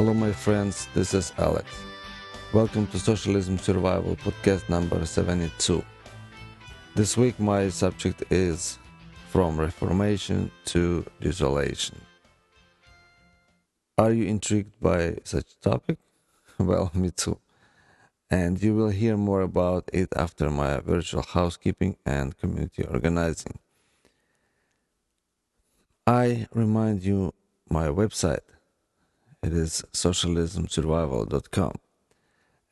Hello, my friends, this is Alex. Welcome to Socialism Survival podcast number 72. This week, my subject is From Reformation to Desolation. Are you intrigued by such topic? Well, me too. And you will hear more about it after my virtual housekeeping and community organizing. I remind you my website. It is socialismsurvival.com.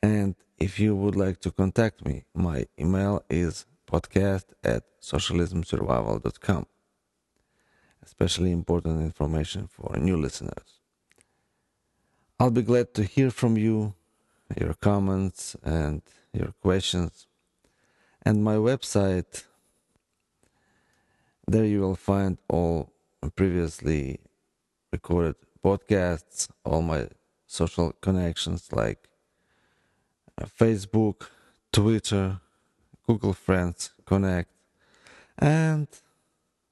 And if you would like to contact me, my email is podcast at socialismsurvival.com. Especially important information for new listeners. I'll be glad to hear from you, your comments, and your questions. And my website, there you will find all previously recorded podcasts, all my social connections like uh, Facebook, Twitter, Google Friends, Connect, and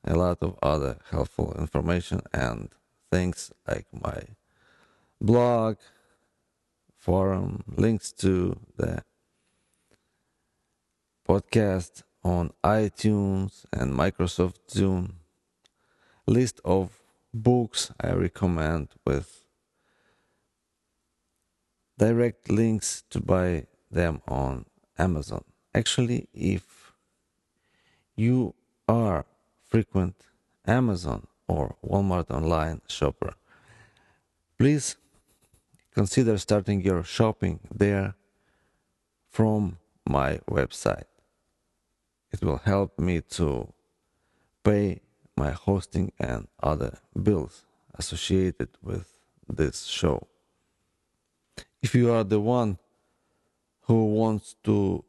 a lot of other helpful information and things like my blog, forum, links to the podcast on iTunes and Microsoft Zune, list of books I recommend with direct links to buy them on Amazon. Actually, if you are frequent Amazon or Walmart online shopper, please consider starting your shopping there from my website. It will help me to pay my hosting and other bills associated with this show. If you are the one who wants to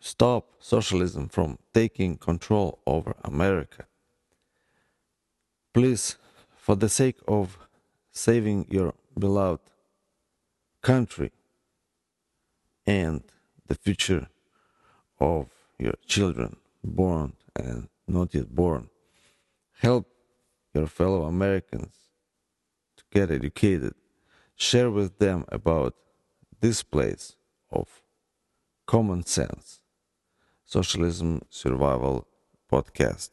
stop socialism from taking control over America, please, for the sake of saving your beloved country and the future of your children, born and not yet born. Help your fellow Americans to get educated. Share with them about this place of common sense. Socialism Survival Podcast.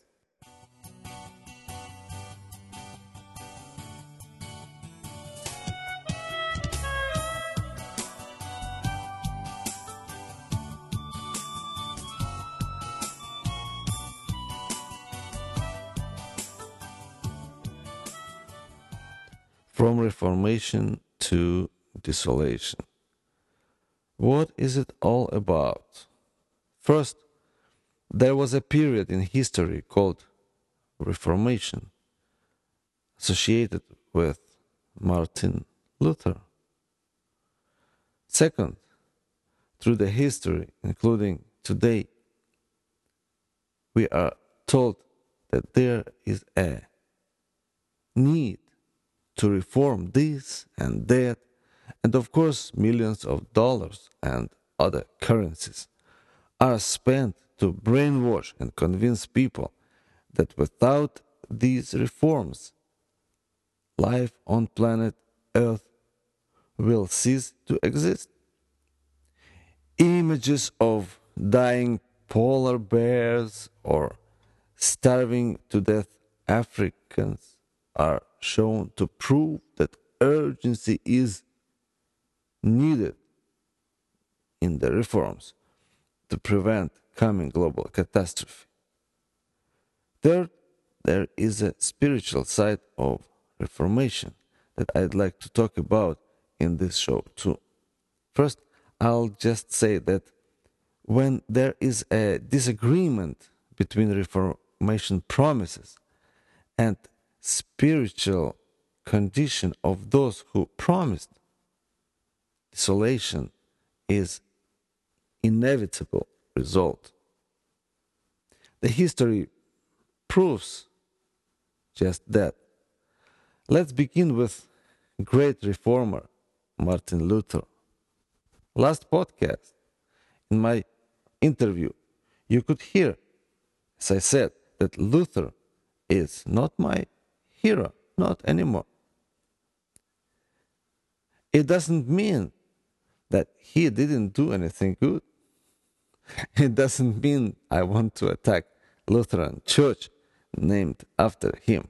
From Reformation to Desolation. What is it all about? First, there was a period in history called Reformation, associated with Martin Luther. Second, through the history, including today, we are told that there is a need to reform this and that, and of course, millions of dollars and other currencies are spent to brainwash and convince people that without these reforms, life on planet Earth will cease to exist. Images of dying polar bears or starving to death Africans are shown to prove that urgency is needed in the reforms to prevent coming global catastrophe. Third, there is a spiritual side of reformation that I'd like to talk about in this show too. First, I'll just say that when there is a disagreement between reformation promises and spiritual condition of those who promised, desolation is inevitable result. The history proves just that. Let's begin with great reformer Martin Luther. Last podcast, in my interview, you could hear, as I said, that Luther is not my hero, not anymore. it doesn't mean that he didn't do anything good. It doesn't mean I want to attack Lutheran Church named after him.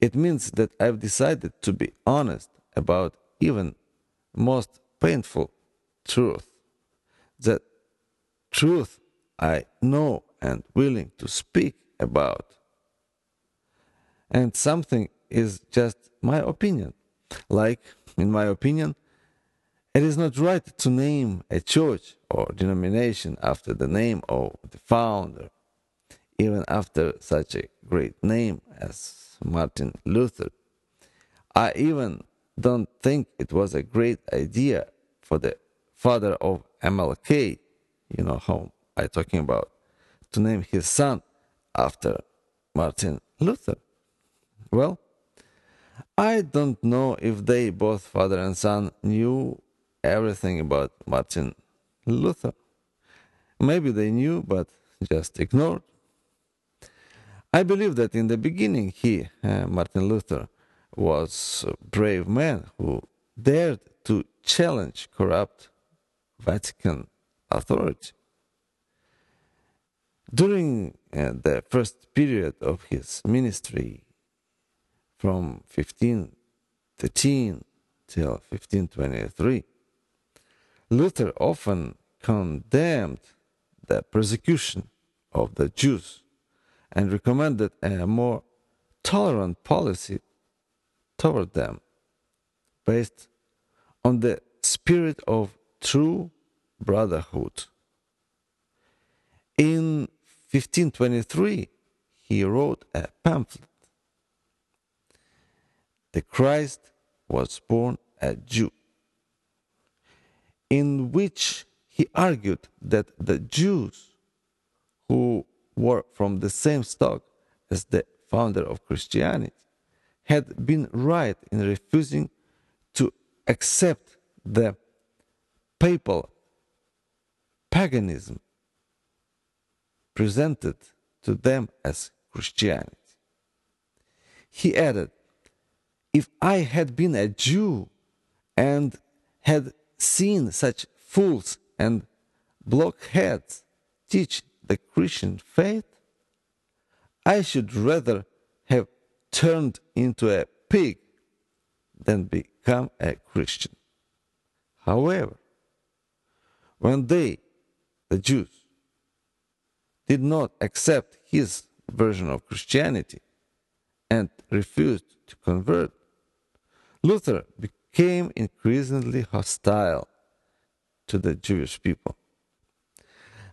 It means that I've decided to be honest about even most painful truth. That truth I know and willing to speak about. And something is just my opinion. Like, in my opinion, it is not right to name a church or denomination after the name of the founder, even after such a great name as Martin Luther. I even don't think it was a great idea for the father of MLK, you know whom I'm talking about, to name his son after Martin Luther. Well, I don't know if they, both father and son, knew everything about Martin Luther. Maybe they knew, but just ignored. I believe that in the beginning, he, uh, Martin Luther, was a brave man who dared to challenge corrupt Vatican authority. During uh, the first period of his ministry, from 1513 till 1523, Luther often condemned the persecution of the Jews and recommended a more tolerant policy toward them based on the spirit of true brotherhood. In 1523, he wrote a pamphlet. The Christ was born a Jew in which he argued that the Jews who were from the same stock as the founder of Christianity had been right in refusing to accept the papal paganism presented to them as Christianity. He added, If I had been a Jew and had seen such fools and blockheads teach the Christian faith, I should rather have turned into a pig than become a Christian. However, when they, the Jews, did not accept his version of Christianity and refused to convert, Luther became increasingly hostile to the Jewish people.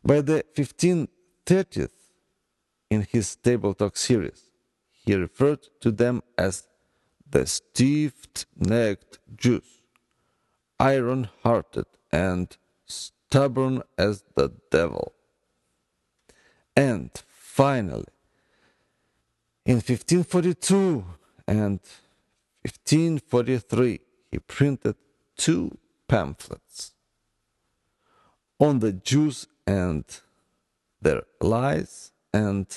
By the 1530s, in his Table Talk series, he referred to them as the stiff necked Jews, iron hearted and stubborn as the devil. And finally, in 1542 and 1543, he printed two pamphlets on the Jews and their lies and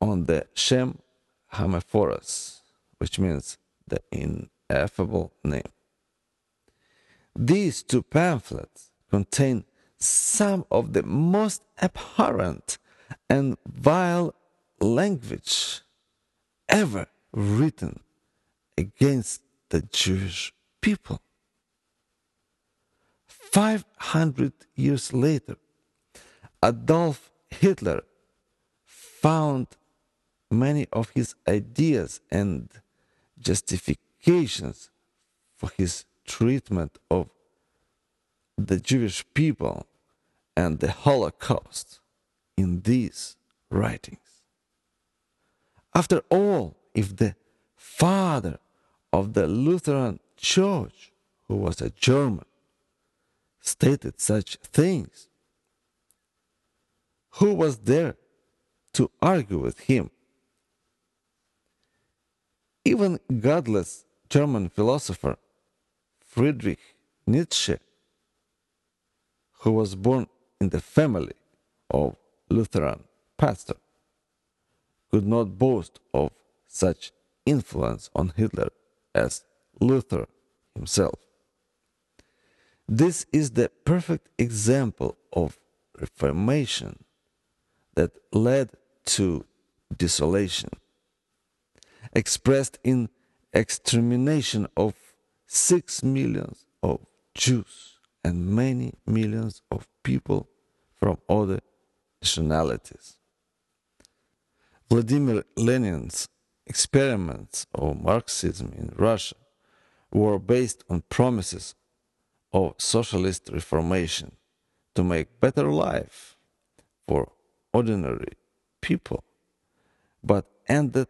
on the Shem Hamephoras, which means the ineffable name. These two pamphlets contain some of the most abhorrent and vile language ever written against the Jewish people. 500 years later, Adolf Hitler found many of his ideas and justifications for his treatment of the Jewish people and the Holocaust in these writings. After all, if the father of the Lutheran Church, who was a German, stated such things, who was there to argue with him? Even godless German philosopher Friedrich Nietzsche, who was born in the family of Lutheran pastor, could not boast of such influence on Hitler as Luther himself. This is the perfect example of reformation that led to desolation, expressed in extermination of six millions of Jews and many millions of people from other nationalities. Vladimir Lenin's experiments of Marxism in Russia were based on promises of socialist reformation to make better life for ordinary people, but ended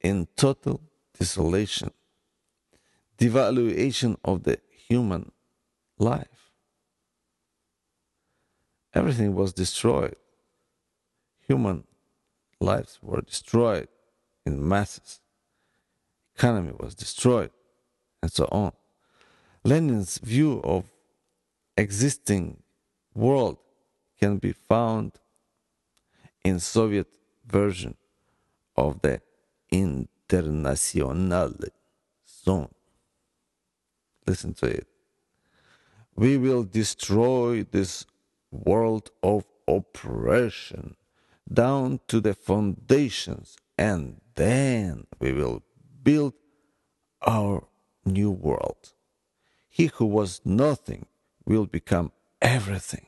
in total desolation, devaluation of the human life. Everything was destroyed. Human lives were destroyed in masses. Economy was destroyed, and so on. Lenin's view of existing world can be found in Soviet version of the Internationale song. Listen to it. We will destroy this world of oppression down to the foundations and then we will build our new world. He who was nothing will become everything.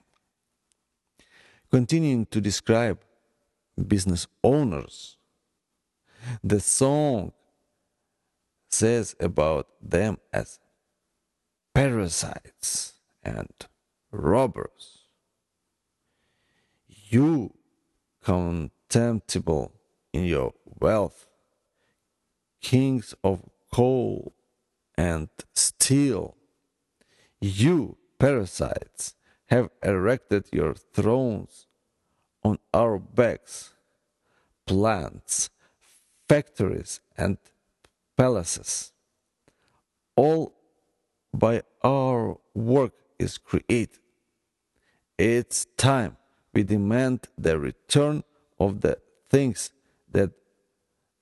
Continuing to describe business owners, the song says about them as parasites and robbers. You, contemptible in your wealth, kings of coal and steel, you, parasites, have erected your thrones on our backs, plants, factories, and palaces. All by our work is created. It's time we demand the return of the things that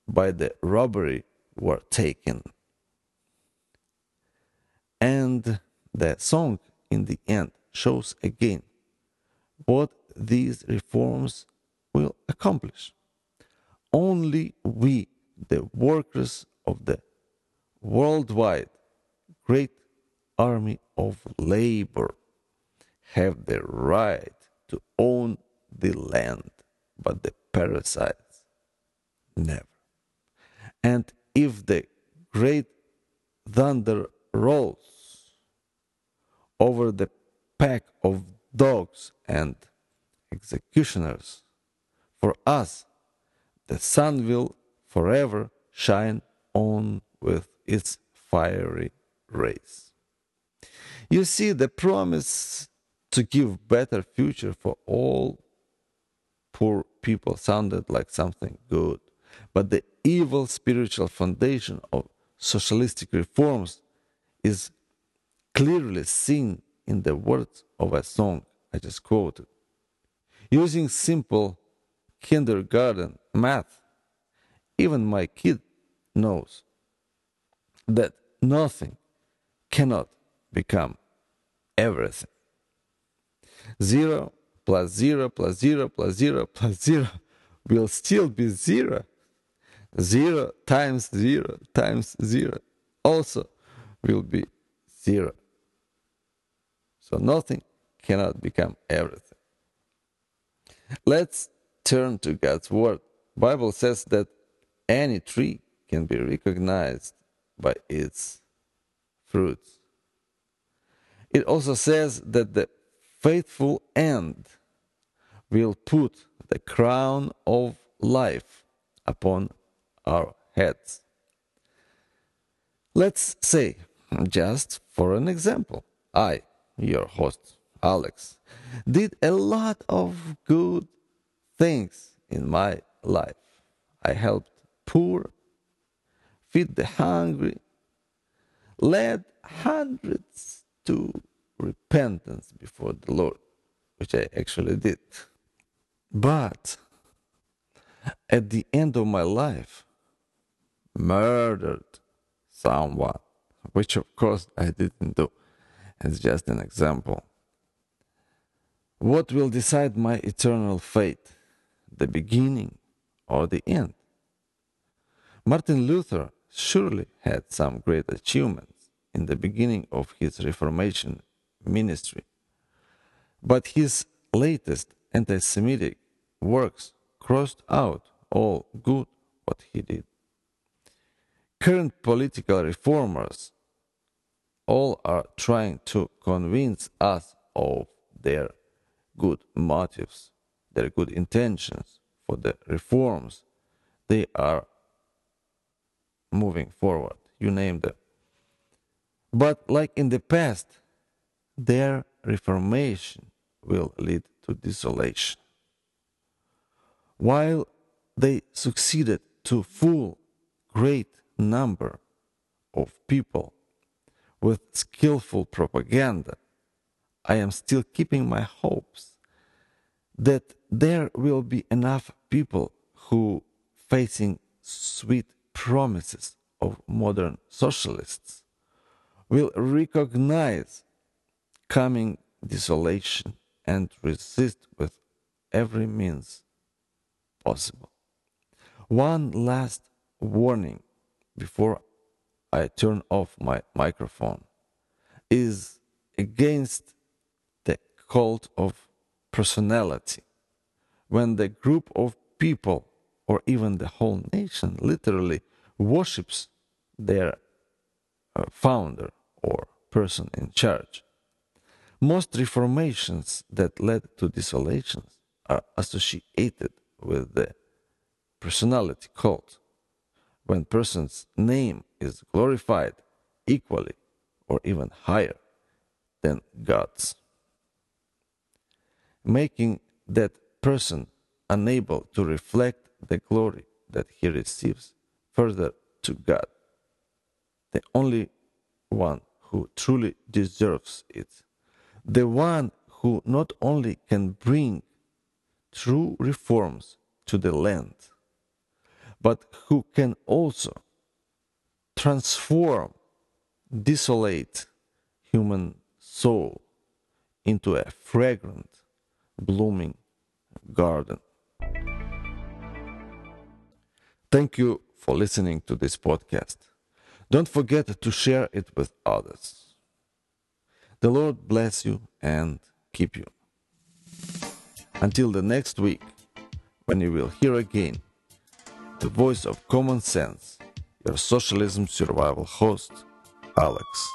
by the robbery were taken. And the song in the end shows again what these reforms will accomplish. Only we, the workers of the worldwide great army of labor, have the right to own the land, but the parasites never. And if the great thunder rolls over the pack of dogs and executioners, for us the sun will forever shine on with its fiery rays. You see, the promise to give better future for all poor people sounded like something good. But the evil spiritual foundation of socialistic reforms is clearly seen in the words of a song I just quoted. Using simple kindergarten math, even my kid knows that nothing cannot become everything. Zero plus zero plus zero plus zero plus zero will still be zero. Zero times zero times zero also will be zero. So nothing cannot become everything. Let's turn to God's word. Bible says that any tree can be recognized by its fruits. It also says that the faithful end will put the crown of life upon our heads. Let's say, just for an example, I, your host, Alex, did a lot of good things in my life. I helped poor, feed the hungry, led hundreds to repentance before the Lord, which I actually did. But at the end of my life, murdered someone, which of course I didn't do. It's just an example. What will decide my eternal fate? The beginning or the end? Martin Luther surely had some great achievements in the beginning of his Reformation ministry, but his latest anti Semitic works crossed out all good what he did. Current political reformers all are trying to convince us of their good motives, their good intentions for the reforms they are moving forward. You name them. But like in the past, their reformation will lead to desolation. While they succeeded to fool great number of people with skillful propaganda, I am still keeping my hopes that there will be enough people who, facing sweet promises of modern socialists, will recognize coming desolation and resist with every means possible. One last warning before I turn off my microphone is against the cult of personality. When the group of people or even the whole nation literally worships their uh, founder or person in charge. Most reformations that led to desolations are associated with the personality cult when person's name is glorified equally or even higher than God's, making that person unable to reflect the glory that he receives further to God, the only one who truly deserves it, the one who not only can bring true reforms to the land, but who can also transform desolate human soul into a fragrant, blooming garden. Thank you for listening to this podcast. Don't forget to share it with others. The Lord bless you and keep you. Until the next week, when you will hear again the voice of common sense, your socialism survival host, Alex.